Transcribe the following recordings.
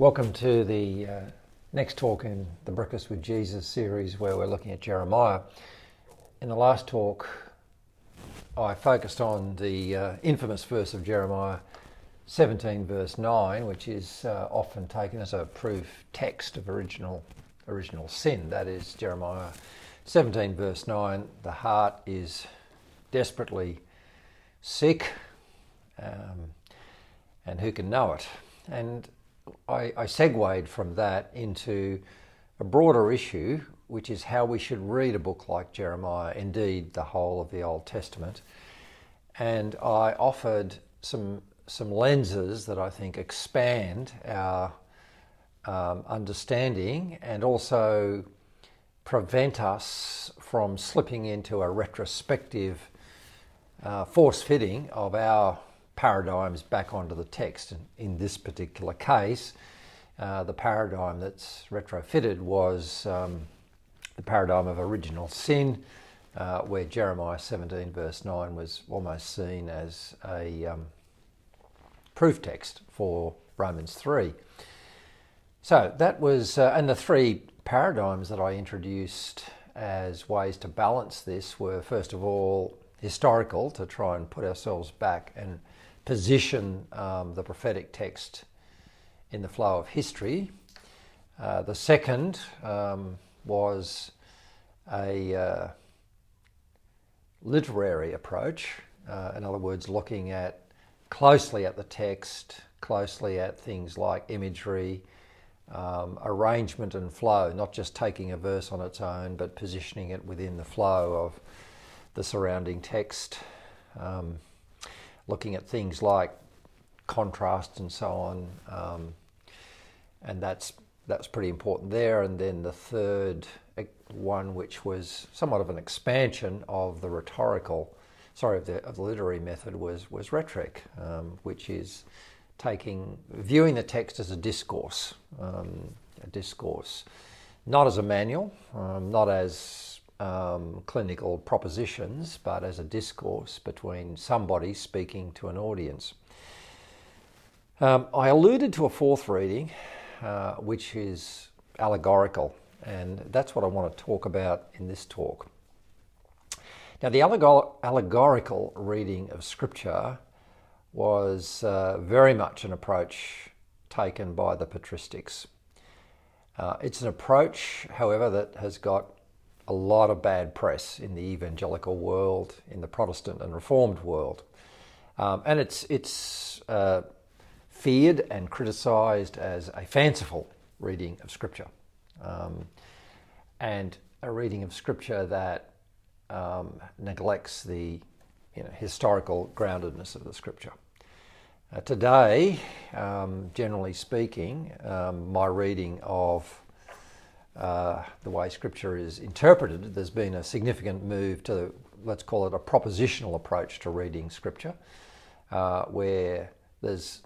Welcome to the uh, next talk in the Breakfast with Jesus series where we're looking at Jeremiah. In the last talk, I focused on the uh, infamous verse of Jeremiah 17, verse 9, which is uh, often taken as a proof text of original, original sin. That is Jeremiah 17, verse 9 the heart is desperately sick, um, and who can know it? And I, I segued from that into a broader issue, which is how we should read a book like Jeremiah, indeed, the whole of the Old Testament. And I offered some, some lenses that I think expand our um, understanding and also prevent us from slipping into a retrospective uh, force fitting of our paradigms back onto the text. And in this particular case, uh, the paradigm that's retrofitted was um, the paradigm of original sin, uh, where Jeremiah 17, verse 9, was almost seen as a um, proof text for Romans 3. So that was, uh, and the three paradigms that I introduced as ways to balance this were, first of all, historical, to try and put ourselves back and position um, the prophetic text in the flow of history. Uh, the second um, was a uh, literary approach, uh, in other words, looking at closely at the text, closely at things like imagery, um, arrangement, and flow, not just taking a verse on its own, but positioning it within the flow of the surrounding text. Um, looking at things like contrast and so on, um, and that's that's pretty important there. And then the third one, which was somewhat of an expansion of the rhetorical, sorry, of the, of the literary method, was was rhetoric, um, which is taking viewing the text as a discourse, um, a discourse, not as a manual, um, not as um, clinical propositions, but as a discourse between somebody speaking to an audience. Um, I alluded to a fourth reading, uh, which is allegorical, and that's what I want to talk about in this talk. Now, the allegor- allegorical reading of Scripture was uh, very much an approach taken by the patristics. Uh, it's an approach, however, that has got a lot of bad press in the evangelical world, in the Protestant and Reformed world. Um, and it's, it's uh, feared and criticised as a fanciful reading of Scripture. Um, and a reading of Scripture that um, neglects the you know, historical groundedness of the Scripture. Uh, today, um, generally speaking, um, my reading of uh, the way Scripture is interpreted, there's been a significant move to, let's call it a propositional approach to reading Scripture, uh, where there's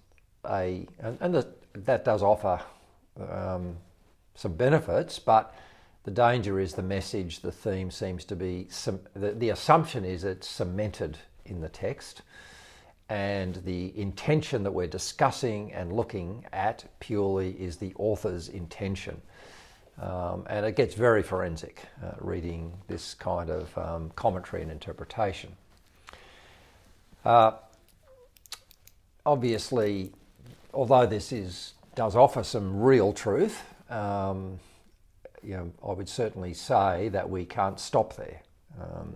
a, and, and the, that does offer um, some benefits, but the danger is the message, the theme seems to be, the, the assumption is it's cemented in the text and the intention that we're discussing and looking at purely is the author's intention. Um, and it gets very forensic uh, reading this kind of um, commentary and interpretation. Uh, obviously, although this is does offer some real truth, um, you know, I would certainly say that we can't stop there, um,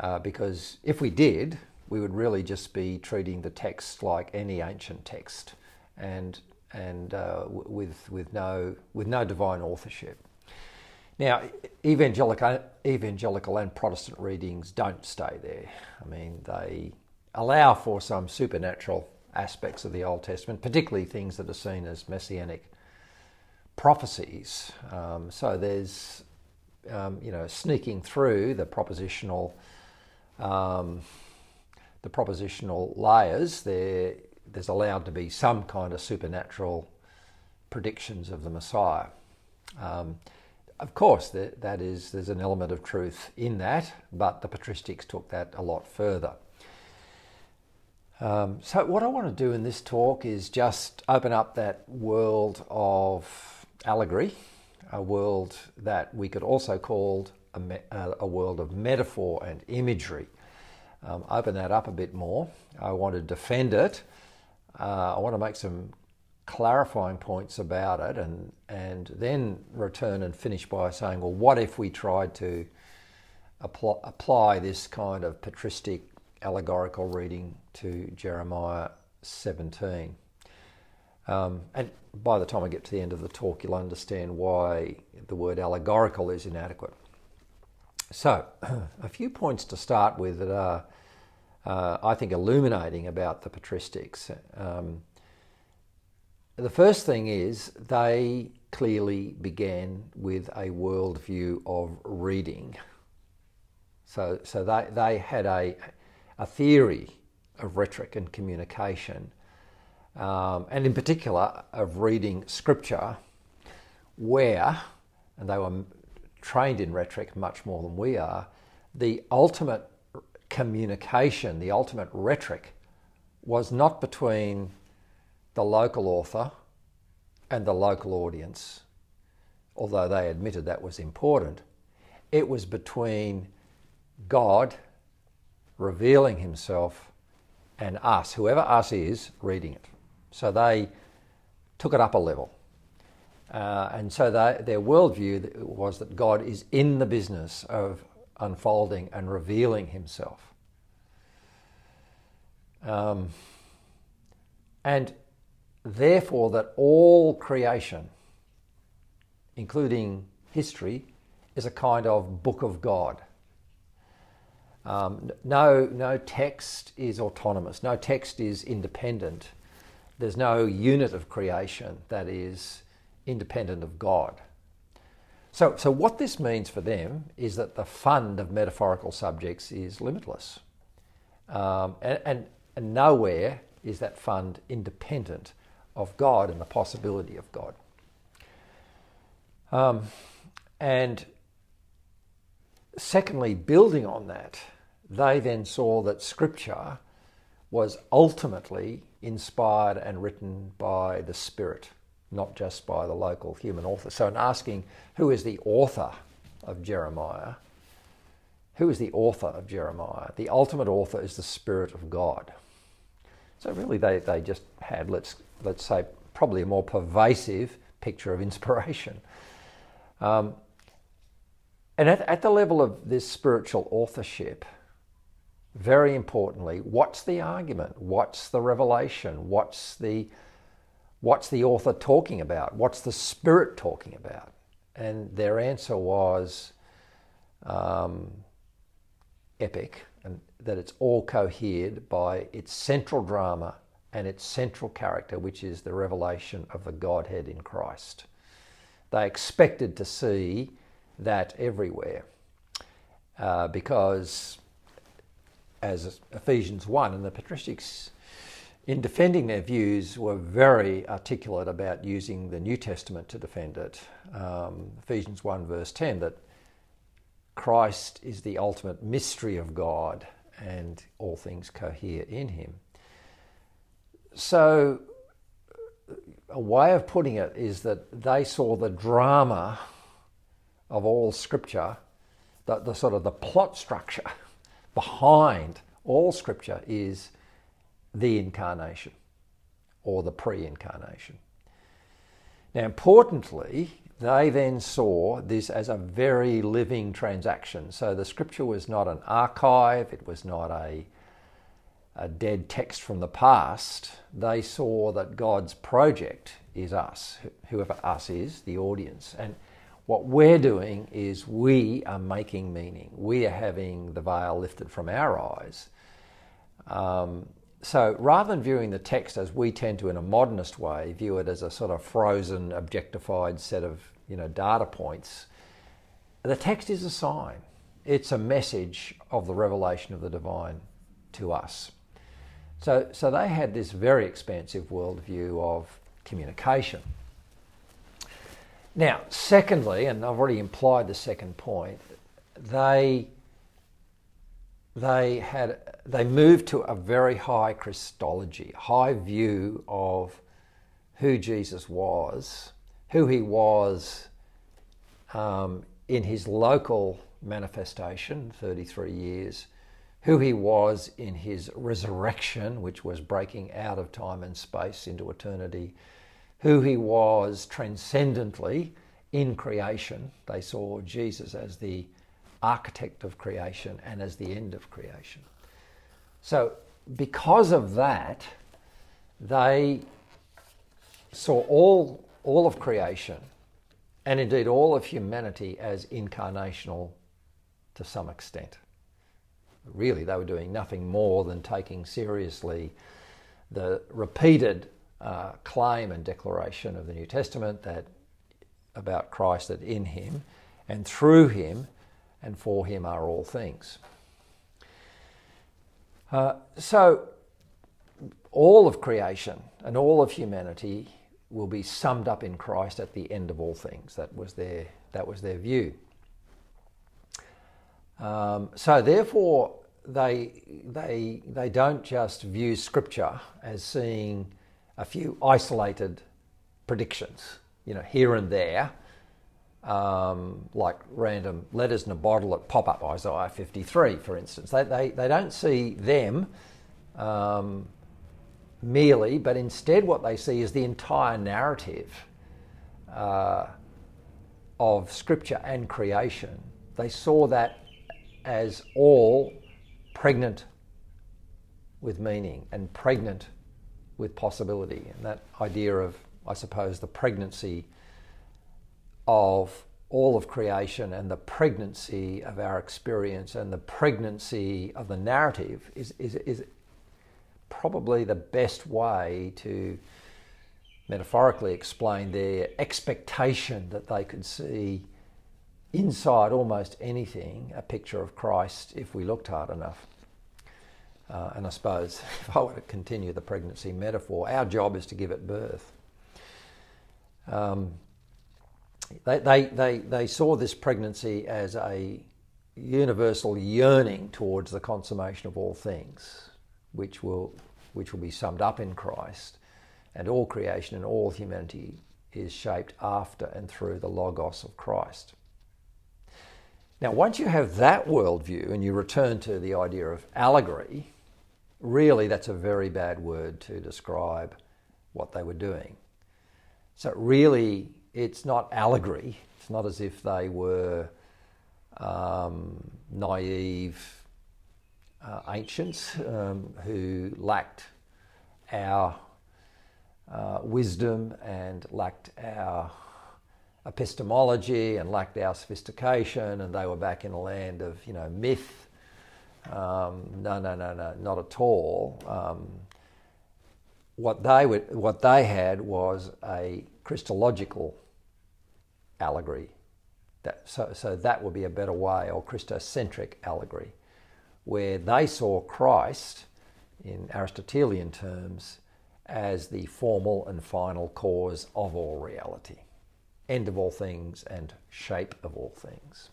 uh, because if we did, we would really just be treating the text like any ancient text, and and uh, with, with, no, with no divine authorship. Now, evangelical, evangelical and Protestant readings don't stay there. I mean, they allow for some supernatural aspects of the Old Testament, particularly things that are seen as messianic prophecies. Um, so there's, um, you know, sneaking through the propositional, um, the propositional layers. There there's allowed to be some kind of supernatural predictions of the Messiah. Um, of course, that, that is, there's an element of truth in that, but the patristics took that a lot further. Um, so, what I want to do in this talk is just open up that world of allegory, a world that we could also call a, me- a world of metaphor and imagery. Um, open that up a bit more. I want to defend it. Uh, I want to make some clarifying points about it and, and then return and finish by saying, well, what if we tried to apply, apply this kind of patristic allegorical reading to Jeremiah 17? Um, and by the time I get to the end of the talk, you'll understand why the word allegorical is inadequate. So, a few points to start with that are, uh, I think, illuminating about the patristics. Um, the first thing is they clearly began with a worldview of reading. So, so they, they had a, a theory of rhetoric and communication, um, and in particular of reading scripture, where, and they were trained in rhetoric much more than we are, the ultimate communication, the ultimate rhetoric, was not between the local author and the local audience, although they admitted that was important. It was between God revealing himself and us, whoever us is, reading it. So they took it up a level. Uh, and so they, their worldview was that God is in the business of unfolding and revealing himself. Um, and therefore that all creation, including history, is a kind of book of God. Um, no, no text is autonomous, no text is independent. There's no unit of creation that is independent of God. So, so what this means for them is that the fund of metaphorical subjects is limitless. Um, and, and, and nowhere is that fund independent of God and the possibility of God. Um, and secondly, building on that, they then saw that Scripture was ultimately inspired and written by the Spirit, not just by the local human author. So, in asking who is the author of Jeremiah, who is the author of Jeremiah? The ultimate author is the Spirit of God. So really, they, they just had, let's, let's say, probably a more pervasive picture of inspiration. Um, and at, at the level of this spiritual authorship, very importantly, what's the argument? What's the revelation? What's the, what's the author talking about? What's the Spirit talking about? And their answer was um, epic and that it's all cohered by its central drama and its central character, which is the revelation of the Godhead in Christ. They expected to see that everywhere uh, because, as Ephesians 1 and the patristics, in defending their views, were very articulate about using the New Testament to defend it. Um, Ephesians 1, verse 10, that Christ is the ultimate mystery of God and all things cohere in him. So, a way of putting it is that they saw the drama of all scripture, the, the sort of the plot structure behind all scripture is the incarnation or the pre incarnation. Now, importantly, they then saw this as a very living transaction. So the scripture was not an archive, it was not a, a dead text from the past. They saw that God's project is us, whoever us is, the audience. And what we're doing is we are making meaning. We are having the veil lifted from our eyes. Um, so rather than viewing the text as we tend to in a modernist way, view it as a sort of frozen, objectified set of you know data points, the text is a sign. It's a message of the revelation of the divine to us. So, so they had this very expansive worldview of communication. Now, secondly, and I've already implied the second point, they they had they moved to a very high Christology, high view of who Jesus was, who he was um, in his local manifestation, 33 years, who he was in his resurrection, which was breaking out of time and space into eternity, who he was transcendently in creation. They saw Jesus as the architect of creation and as the end of creation. So, because of that, they saw all, all of creation and indeed all of humanity as incarnational to some extent. Really, they were doing nothing more than taking seriously the repeated uh, claim and declaration of the New Testament that about Christ that in him and through him and for him are all things. Uh, so, all of creation and all of humanity will be summed up in Christ at the end of all things. That was their, that was their view. Um, so, therefore, they, they, they don't just view Scripture as seeing a few isolated predictions, you know, here and there, um, like random letters in a bottle that pop up, Isaiah 53, for instance. They, they, they don't see them um, merely, but instead what they see is the entire narrative uh, of Scripture and creation. They saw that as all pregnant with meaning and pregnant with possibility. And that idea of, I suppose, the pregnancy of all of creation and the pregnancy of our experience and the pregnancy of the narrative is, is, is probably the best way to metaphorically explain their expectation that they could see inside almost anything a picture of Christ if we looked hard enough. Uh, and I suppose if I were to continue the pregnancy metaphor, our job is to give it birth. Um, they, they, they, they saw this pregnancy as a universal yearning towards the consummation of all things, which will, which will be summed up in Christ. And all creation and all humanity is shaped after and through the Logos of Christ. Now, once you have that worldview and you return to the idea of allegory, really that's a very bad word to describe what they were doing. So, really, it's not allegory. It's not as if they were um, naive uh, ancients um, who lacked our uh, wisdom and lacked our epistemology and lacked our sophistication, and they were back in a land of you know myth. Um, no, no, no, no, not at all. Um, what they would, what they had was a Christological allegory. That, so, so that would be a better way, or Christocentric allegory, where they saw Christ, in Aristotelian terms, as the formal and final cause of all reality, end of all things and shape of all things.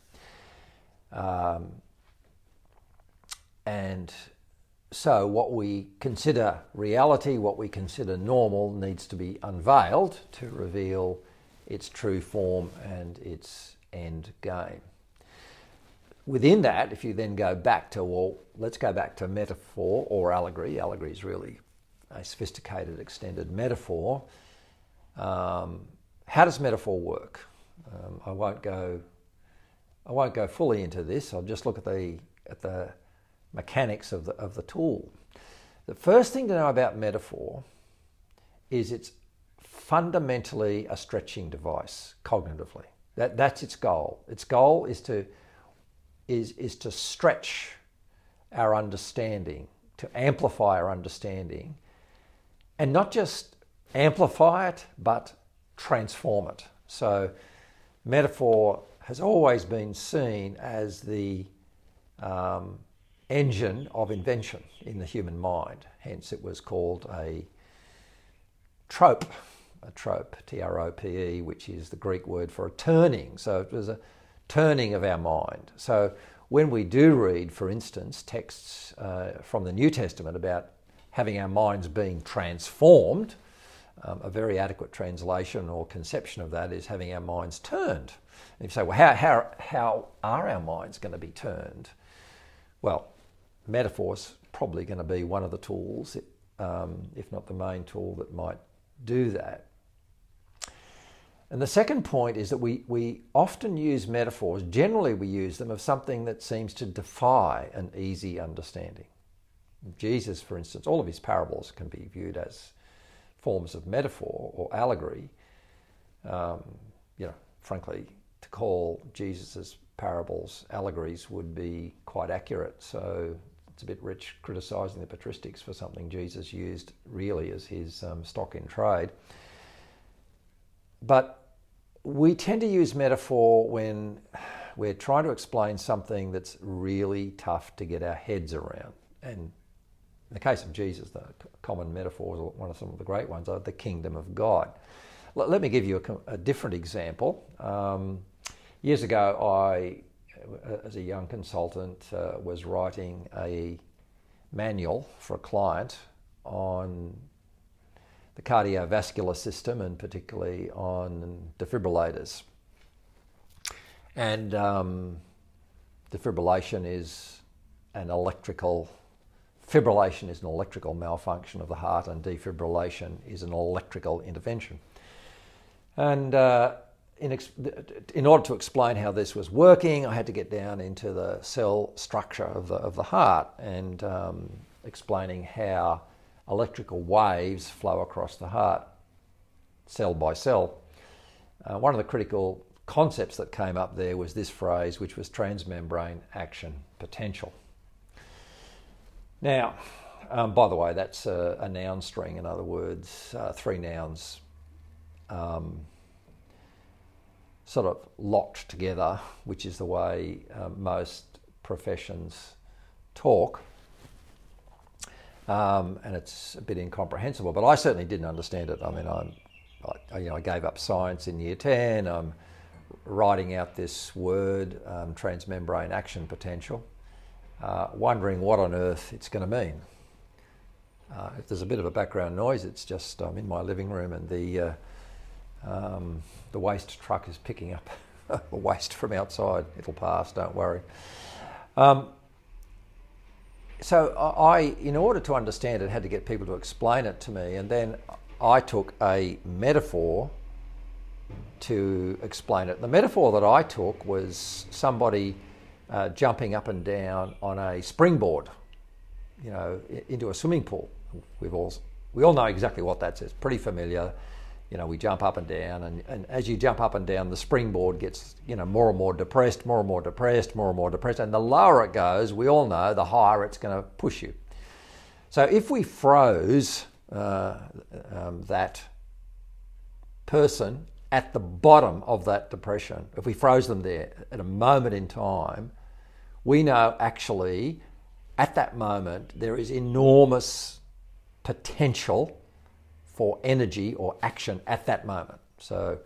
Um, and so, what we consider reality, what we consider normal, needs to be unveiled to reveal its true form and its end game. Within that, if you then go back to, well, let's go back to metaphor or allegory, allegory is really a sophisticated, extended metaphor. Um, how does metaphor work? Um, I won't go. I won't go fully into this. I'll just look at the at the mechanics of the of the tool. The first thing to know about metaphor is it's fundamentally a stretching device cognitively. That, that's its goal. Its goal is to, is, is to stretch our understanding, to amplify our understanding, and not just amplify it, but transform it. So, metaphor has always been seen as the um, engine of invention in the human mind. Hence, it was called a trope a trope, T R O P E, which is the Greek word for a turning. So it was a turning of our mind. So when we do read, for instance, texts uh, from the New Testament about having our minds being transformed, um, a very adequate translation or conception of that is having our minds turned. And you say, well, how, how, how are our minds going to be turned? Well, metaphor's probably going to be one of the tools, um, if not the main tool, that might do that. And the second point is that we, we often use metaphors, generally, we use them of something that seems to defy an easy understanding. Jesus, for instance, all of his parables can be viewed as forms of metaphor or allegory. Um, you know, frankly, to call Jesus' parables allegories would be quite accurate. So it's a bit rich criticising the patristics for something Jesus used really as his um, stock in trade. But we tend to use metaphor when we're trying to explain something that's really tough to get our heads around. And in the case of Jesus, the common metaphors, or one of some of the great ones, are the kingdom of God. Let me give you a, a different example. Um, years ago, I, as a young consultant, uh, was writing a manual for a client on the cardiovascular system and particularly on defibrillators. And um, defibrillation is an electrical, fibrillation is an electrical malfunction of the heart, and defibrillation is an electrical intervention. And uh, in, in, order to explain how this was working, I had to get down into the cell structure of the, of the heart and um, explaining how electrical waves flow across the heart, cell by cell. Uh, one of the critical concepts that came up there was this phrase, which was transmembrane action potential. Now, um, by the way, that's a, a, noun string, in other words, uh, three nouns um, sort of locked together, which is the way uh, most professions talk. Um, and it's a bit incomprehensible, but I certainly didn't understand it. I mean, I'm, I, you know, I gave up science in year 10. I'm writing out this word, um, transmembrane action potential, uh, wondering what on earth it's going to mean. Uh, if there's a bit of a background noise, it's just I'm in my living room and the, uh, um, the waste truck is picking up the waste from outside. It'll pass, don't worry. Um, so I, in order to understand it, had to get people to explain it to me, and then I took a metaphor to explain it. The metaphor that I took was somebody uh, jumping up and down on a springboard, you know, into a swimming pool. We've all we all know exactly what that says. Pretty familiar you know, we jump up and down, and, and as you jump up and down, the springboard gets, you know, more and more depressed, more and more depressed, more and more depressed. And the lower it goes, we all know, the higher it's going to push you. So if we froze uh, um, that person at the bottom of that depression, if we froze them there at a moment in time, we know actually at that moment there is enormous potential for energy or action at that moment. So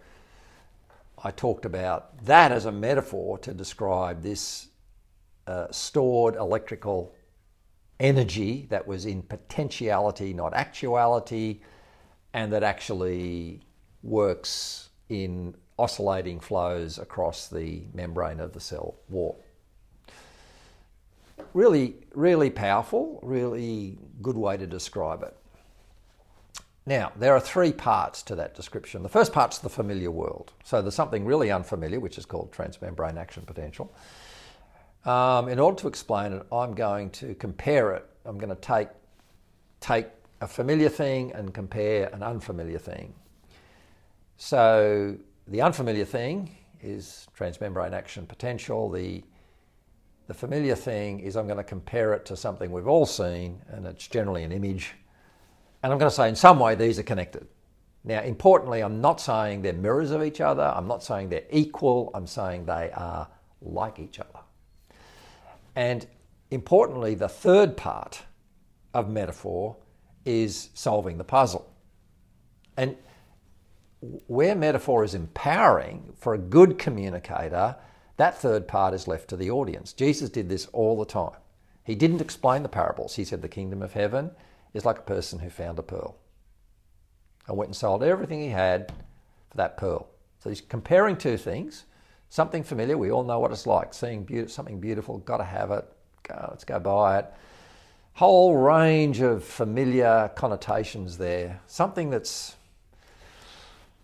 I talked about that as a metaphor to describe this uh, stored electrical energy that was in potentiality, not actuality, and that actually works in oscillating flows across the membrane of the cell wall. Really, really powerful, really good way to describe it. Now, there are three parts to that description. The first part's the familiar world. So there's something really unfamiliar, which is called transmembrane action potential. Um, in order to explain it, I'm going to compare it. I'm going to take, take a familiar thing and compare an unfamiliar thing. So the unfamiliar thing is transmembrane action potential. The, the familiar thing is I'm going to compare it to something we've all seen, and it's generally an image and I'm going to say in some way these are connected. Now, importantly, I'm not saying they're mirrors of each other. I'm not saying they're equal. I'm saying they are like each other. And importantly, the third part of metaphor is solving the puzzle. And where metaphor is empowering for a good communicator, That third part is left to the audience. Jesus did this all the time. He didn't explain the parables. He said the kingdom of heaven is like a person who found a pearl and went and sold everything he had for that pearl. So he's comparing two things something familiar, we all know what it's like seeing be- something beautiful, got to have it, go, let's go buy it. Whole range of familiar connotations there. Something that's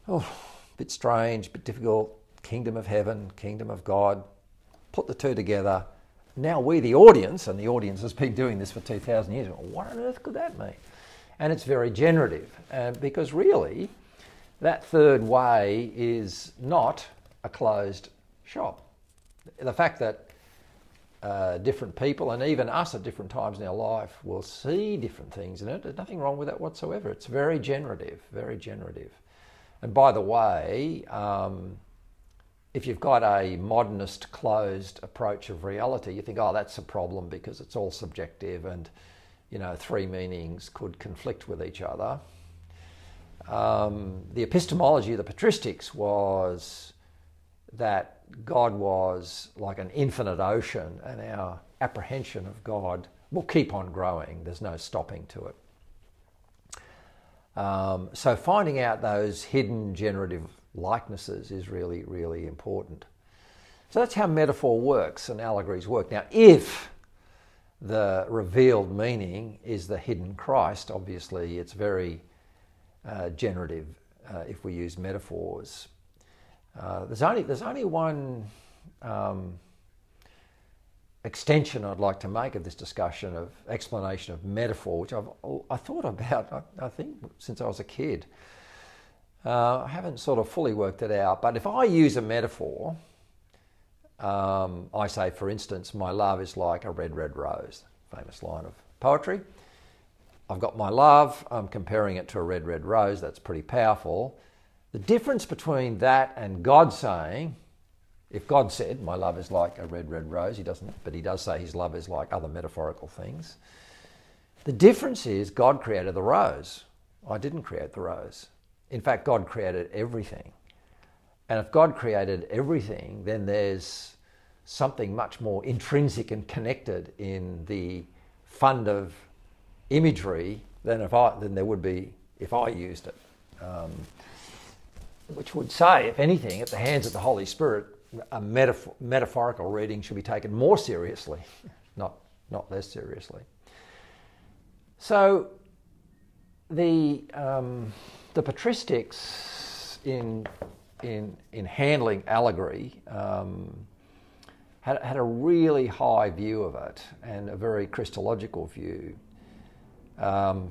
oh, a bit strange, a bit difficult. Kingdom of heaven, kingdom of God. Put the two together. Now we, the audience, and the audience has been doing this for 2,000 years, what on earth could that mean? And it's very generative uh, because really, that third way is not a closed shop. The fact that uh, different people and even us at different times in our life will see different things in it. There's nothing wrong with that whatsoever. It's very generative, very generative. And by the way, um, if you've got a modernist closed approach of reality, you think, oh, that's a problem because it's all subjective and, you know, three meanings could conflict with each other. Um, the epistemology of the patristics was that God was like an infinite ocean and our apprehension of God will keep on growing. There's no stopping to it. Um, so finding out those hidden generative likenesses is really, really important. So that's how metaphor works and allegories work. Now, if the revealed meaning is the hidden Christ, obviously it's very uh, generative uh, if we use metaphors. Uh, there's only there's only one um, extension I'd like to make of this discussion of explanation of metaphor, which I've I thought about I, I think since I was a kid. Uh, I haven't sort of fully worked it out, but if I use a metaphor, um, I say, for instance, my love is like a red, red rose, famous line of poetry. I've got my love, I'm comparing it to a red, red rose, that's pretty powerful. The difference between that and God saying, if God said, My love is like a red, red rose, he doesn't, but he does say his love is like other metaphorical things. The difference is God created the rose. I didn't create the rose. In fact, God created everything. And if God created everything, then there's something much more intrinsic and connected in the fund of imagery than if I than there would be if I used it. Um, which would say, if anything, at the hands of the Holy Spirit, a metaphor, metaphorical reading should be taken more seriously, not, not less seriously. So the, um, the patristics in, in, in handling allegory um, had, had a really high view of it and a very Christological view. Um,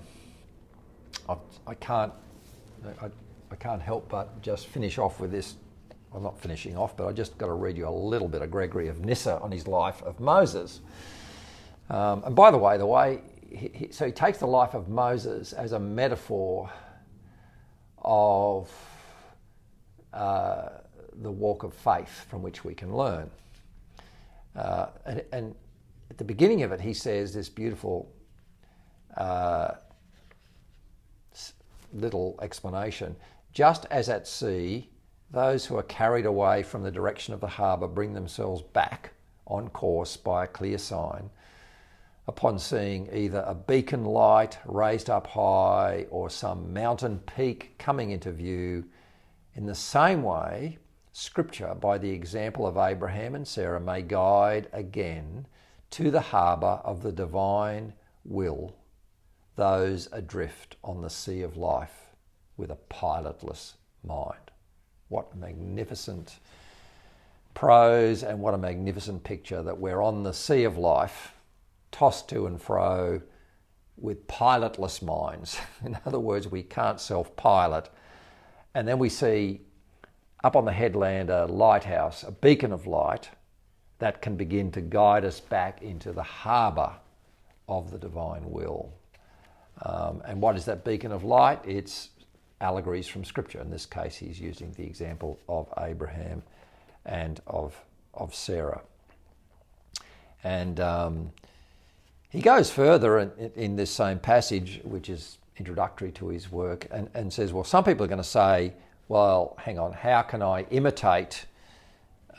I, I can't, I, I can't help but just finish off with this. I'm not finishing off, but I just got to read you a little bit of Gregory of Nyssa on his life of Moses. Um, and by the way, the way he, he, so he takes the life of Moses as a metaphor of uh, the walk of faith from which we can learn. Uh, and, and, at the beginning of it, he says this beautiful uh, little explanation. Just as at sea, those who are carried away from the direction of the harbour bring themselves back on course by a clear sign upon seeing either a beacon light raised up high or some mountain peak coming into view. In the same way, Scripture, by the example of Abraham and Sarah, may guide again to the harbour of the divine will those adrift on the sea of life with a pilotless mind. What magnificent prose and what a magnificent picture that we're on the sea of life, tossed to and fro with pilotless minds. In other words, we can't self pilot. And then we see up on the headland a lighthouse, a beacon of light that can begin to guide us back into the harbour of the divine will. Um, and what is that beacon of light? It's allegories from Scripture. In this case, he's using the example of Abraham and of, of Sarah. And um, he goes further in, in, this same passage, which is introductory to his work, and, and says, Well, some people are going to say, Well, hang on, how can I imitate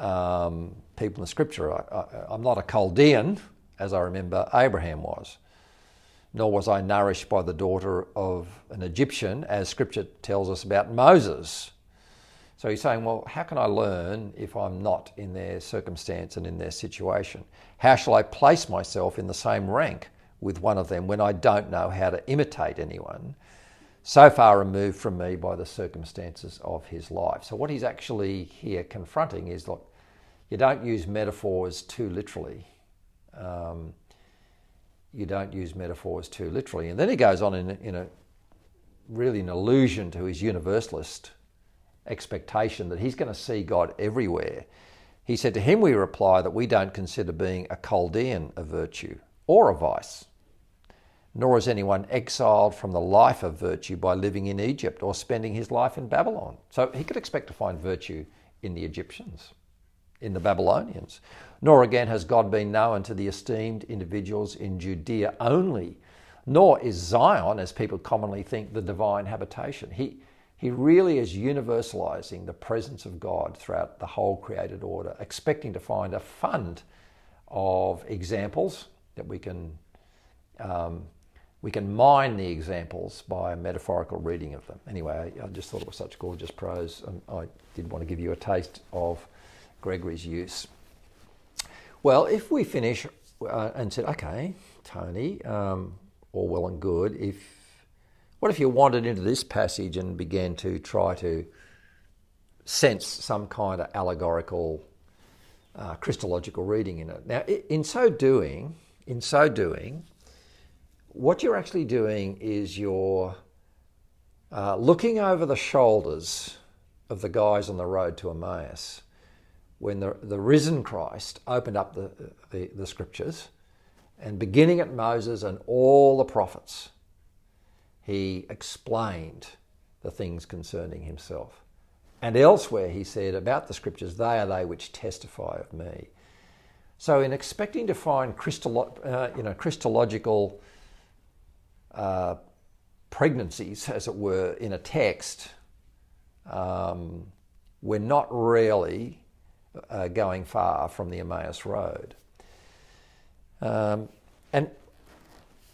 um, people in scripture. I, am not a Chaldean, as I remember Abraham was, nor was I nourished by the daughter of an Egyptian, as scripture tells us about Moses. So he's saying, well, how can I learn if I'm not in their circumstance and in their situation? How shall I place myself in the same rank with one of them when I don't know how to imitate anyone so far removed from me by the circumstances of his life? So, what he's actually here confronting is look, you don't use metaphors too literally. Um, you don't use metaphors too literally. And then he goes on in, in a really an allusion to his universalist expectation that he's going to see God everywhere. He said, To him we reply that we don't consider being a Chaldean a virtue or a vice, nor is anyone exiled from the life of virtue by living in Egypt or spending his life in Babylon. So he could expect to find virtue in the Egyptians, in the Babylonians. Nor again has God been known to the esteemed individuals in Judea only, nor is Zion, as people commonly think, the divine habitation. He, he really is universalizing the presence of God throughout the whole created order, expecting to find a fund of examples that we can um, we can mine the examples by a metaphorical reading of them. Anyway, I, just thought it was such gorgeous prose, and I did want to give you a taste of Gregory's use. Well, if we finish uh, and said, okay, Tony, um, all well and good, if what if you wandered into this passage and began to try to sense some kind of allegorical, uh, Christological reading in it? Now, in so doing, in so doing, what you're actually doing is you're uh, looking over the shoulders of the guys on the road to Emmaus when the, the risen Christ opened up the, the, the scriptures and beginning at Moses and all the prophets he explained the things concerning himself. And elsewhere he said about the scriptures, they are they which testify of me. So, in expecting to find Christolo- uh, you know, Christological uh, pregnancies, as it were, in a text, um, we're not really uh, going far from the Emmaus Road. Um, and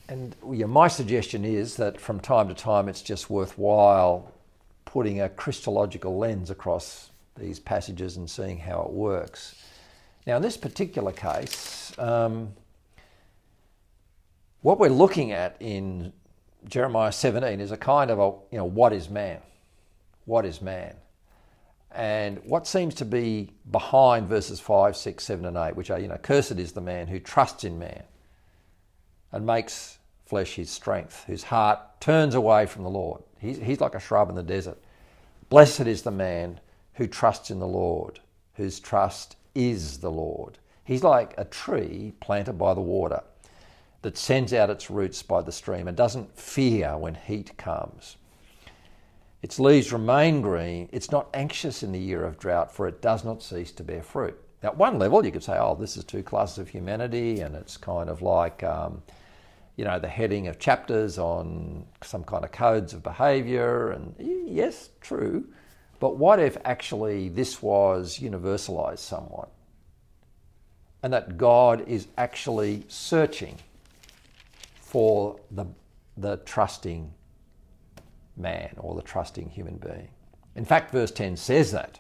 and yeah, my suggestion is that from time to time it's just worthwhile putting a Christological lens across these passages and seeing how it works. Now, in this particular case, um, what we're looking at in Jeremiah 17 is a kind of a, you know, what is man? What is man? And what seems to be behind verses 5, 6, 7, and 8, which are, you know, cursed is the man who trusts in man and makes flesh his strength, whose heart turns away from the Lord. He's, he's like a shrub in the desert. Blessed is the man who trusts in the Lord, whose trust is the Lord. He's like a tree planted by the water that sends out its roots by the stream and doesn't fear when heat comes. Its leaves remain green. It's not anxious in the year of drought, for it does not cease to bear fruit. At one level, you could say, oh, this is two classes of humanity, and it's kind of like um, you know, the heading of chapters on some kind of codes of behaviour, and yes, true. But what if actually this was universalised somewhat? And that God is actually searching for the, the trusting man or the trusting human being. In fact, verse 10 says that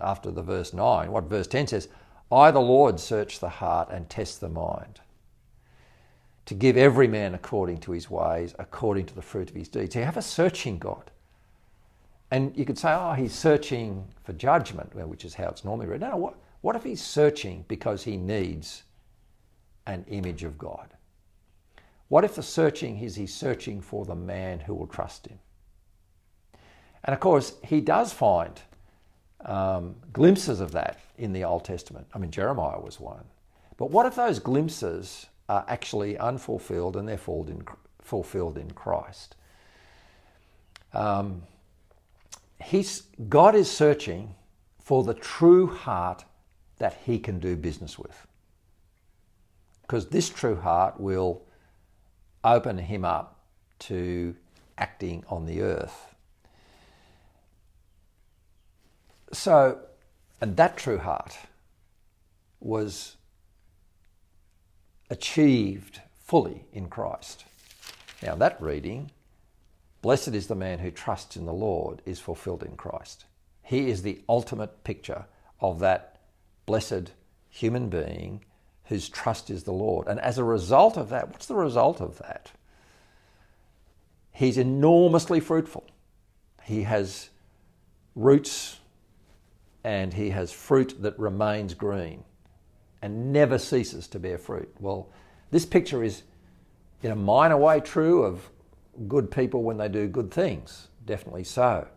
after the verse 9. What verse 10 says, I, the Lord, search the heart and test the mind to give every man according to his ways, according to the fruit of his deeds. You have a searching God. And you could say, oh, he's searching for judgment, which is how it's normally read. No, what, what if he's searching because he needs an image of God? What if the searching is he's searching for the man who will trust him? And of course, he does find um, glimpses of that in the Old Testament. I mean, Jeremiah was one. But what if those glimpses are actually unfulfilled and they're fulfilled in Christ. Um, he's, God is searching for the true heart that he can do business with. Because this true heart will open him up to acting on the earth. So, and that true heart was achieved fully in Christ. Now, that reading, blessed is the man who trusts in the Lord, is fulfilled in Christ. He is the ultimate picture of that blessed human being whose trust is the Lord. And as a result of that, what's the result of that? He's enormously fruitful. He has roots and he has fruit that remains green and never ceases to bear fruit. Well, this picture is in a minor way true of good people when they do good things, definitely so.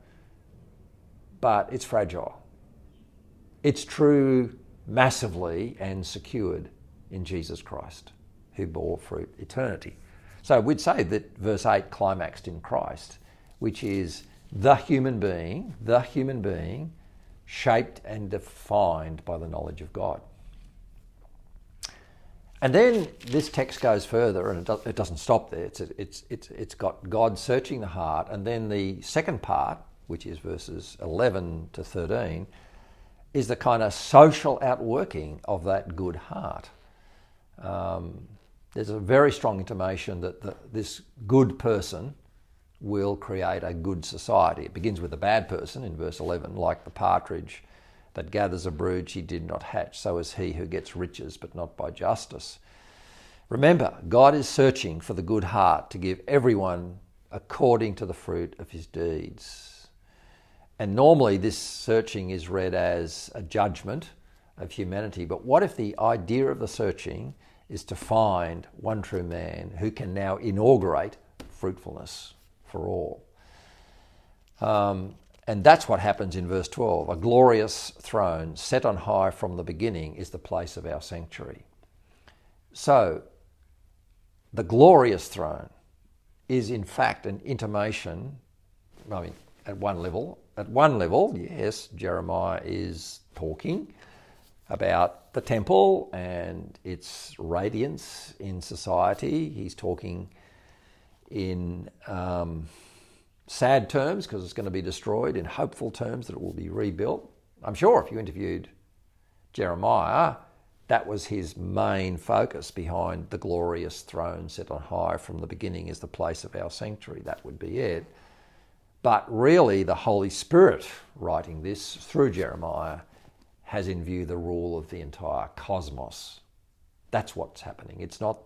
But it's fragile. It's true massively and secured in Jesus Christ, who bore fruit eternity. So we'd say that verse 8 climaxed in Christ, which is the human being, the human being shaped and defined by the knowledge of God. And then this text goes further, and it, doesn't stop there. It's, it's, it's, it's got God searching the heart. And then the second part, which is verses 11 to 13, is the kind of social outworking of that good heart. Um, there's a very strong intimation that the, this good person will create a good society. It begins with a bad person in verse 11, like the partridge that gathers a brood she did not hatch, so is he who gets riches, but not by justice. Remember, God is searching for the good heart to give everyone according to the fruit of his deeds. And normally, this searching is read as a judgment of humanity. But what if the idea of the searching is to find one true man who can now inaugurate fruitfulness? for all. Um, and that's what happens in verse 12. A glorious throne set on high from the beginning is the place of our sanctuary. So, the glorious throne is in fact an intimation, I mean, at one level, at one level, yes, Jeremiah is talking about the temple and its radiance in society. He's talking in um, sad terms because it's going to be destroyed, in hopeful terms that it will be rebuilt. I'm sure if you interviewed Jeremiah, that was his main focus behind the glorious throne set on high from the beginning is the place of our sanctuary. That would be it. But really, the Holy Spirit writing this through Jeremiah has in view the rule of the entire cosmos. That's what's happening. It's not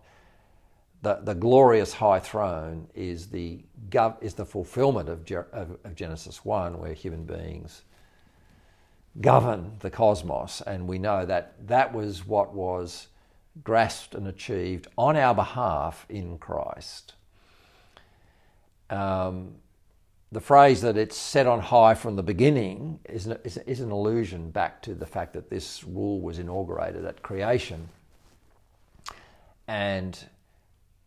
the, the glorious high throne is the, gov- is the fulfillment of, of, of Genesis 1, where human beings govern the cosmos. And we know that that was what was grasped and achieved on our behalf in Christ. Um, the phrase that it's set on high from the beginning is an, is, is an allusion back to the fact that this rule was inaugurated at creation. And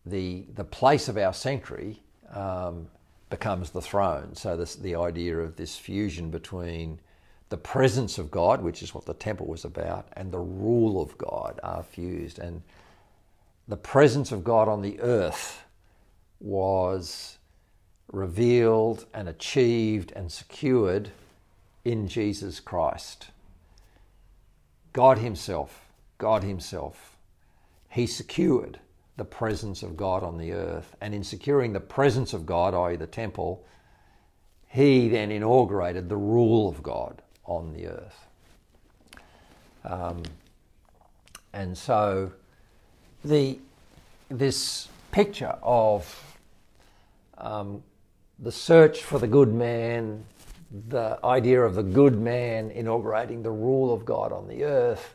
the, the place of our sanctuary um, becomes the throne. So, this, the idea of this fusion between the presence of God, which is what the temple was about, and the rule of God are fused. And the presence of God on the earth was revealed and achieved and secured in Jesus Christ. God Himself, God Himself, He secured the presence of God on the earth. And in securing the presence of God, i.e., the temple, he then inaugurated the rule of God on the earth. Um, and so the, this picture of um, the search for the good man, the idea of the good man inaugurating the rule of God on the earth,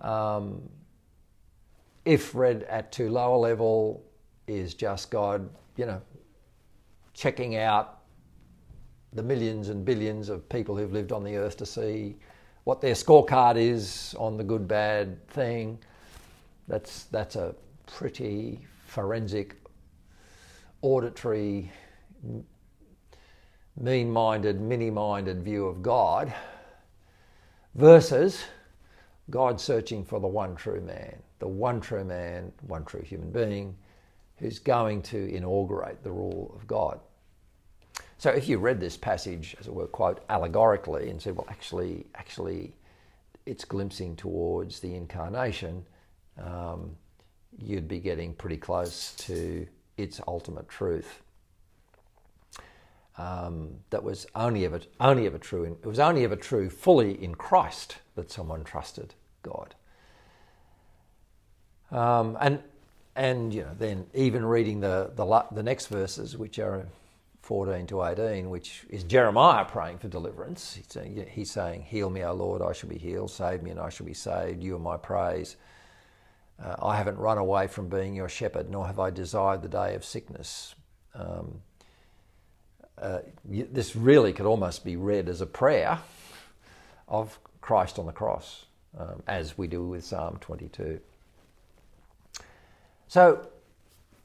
um, if read at too low a level, is just God, you know, checking out the millions and billions of people who've lived on the earth to see what their scorecard is on the good bad thing. That's that's a pretty forensic, auditory, mean-minded, mini-minded view of God versus God searching for the one true man the one true man, one true human being, who's going to inaugurate the rule of God. So if you read this passage, as it were, quote, allegorically and said, well, actually, actually, it's glimpsing towards the incarnation, um, you'd be getting pretty close to its ultimate truth. Um, that was only ever only ever true. In, it was only ever true fully in Christ that someone trusted God. Um, and and you know then even reading the, the the next verses, which are 14 to 18, which is Jeremiah praying for deliverance. He's saying, he's saying, Heal me, O Lord, I shall be healed. Save me, and I shall be saved. You are my praise. Uh, I haven't run away from being your shepherd, nor have I desired the day of sickness. Um, uh, this really could almost be read as a prayer of Christ on the cross, um, as we do with Psalm 22. So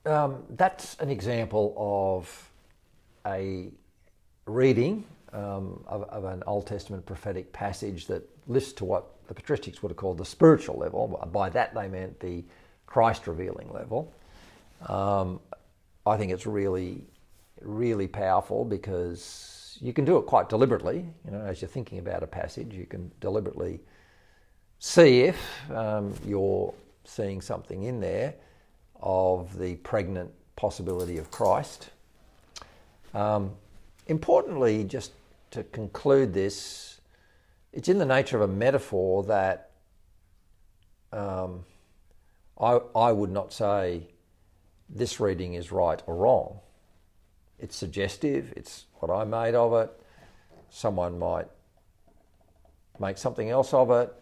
um, that's an example of a reading um, of, of, an Old Testament prophetic passage that lifts to what the patristics would have called the spiritual level. By that they meant the Christ revealing level. Um, I think it's really, really powerful because you can do it quite deliberately. You know, as you're thinking about a passage, you can deliberately see if um, you're seeing something in there of the pregnant possibility of Christ um, importantly, just to conclude this, it's in the nature of a metaphor that um, I, I would not say this reading is right or wrong. It's suggestive, it's what I made of it. Someone might make something else of it.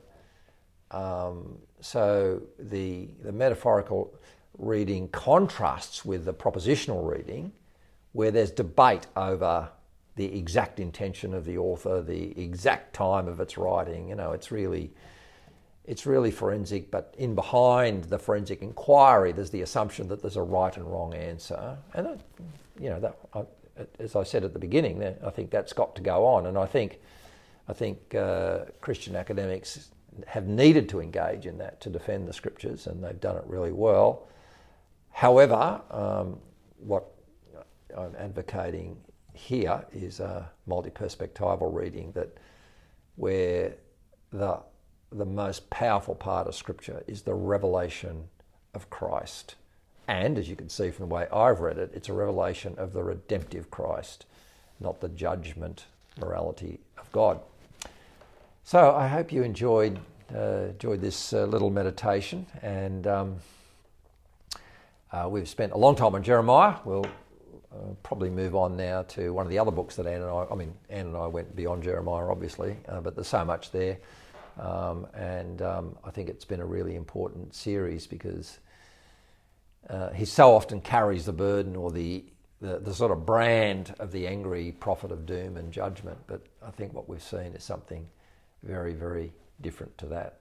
Um, so the, the metaphorical reading contrasts with the propositional reading where there's debate over the exact intention of the author, the exact time of its writing. You know, it's really, it's really forensic. But in behind the forensic inquiry, there's the assumption that there's a right and wrong answer. And uh, you know, that, I, as I said at the beginning, I think that's got to go on. And I think, I think uh, Christian academics have needed to engage in that to defend the scriptures, and they've done it really well. However, um, what I'm advocating here is a multi-perspectival reading that where the the most powerful part of Scripture is the revelation of Christ. And as you can see from the way I've read it, it's a revelation of the redemptive Christ, not the judgment morality of God. So I hope you enjoyed uh, enjoyed this uh, little meditation, and um, uh, we've spent a long time on Jeremiah. We'll uh, probably move on now to one of the other books that Anne and I, I mean, Anne and I went beyond Jeremiah, obviously, uh, but there's so much there. Um, and um, I think it's been a really important series because uh, he so often carries the burden or the, the, the, sort of brand of the angry prophet of doom and judgment. But I think what we've seen is something very, very different to that.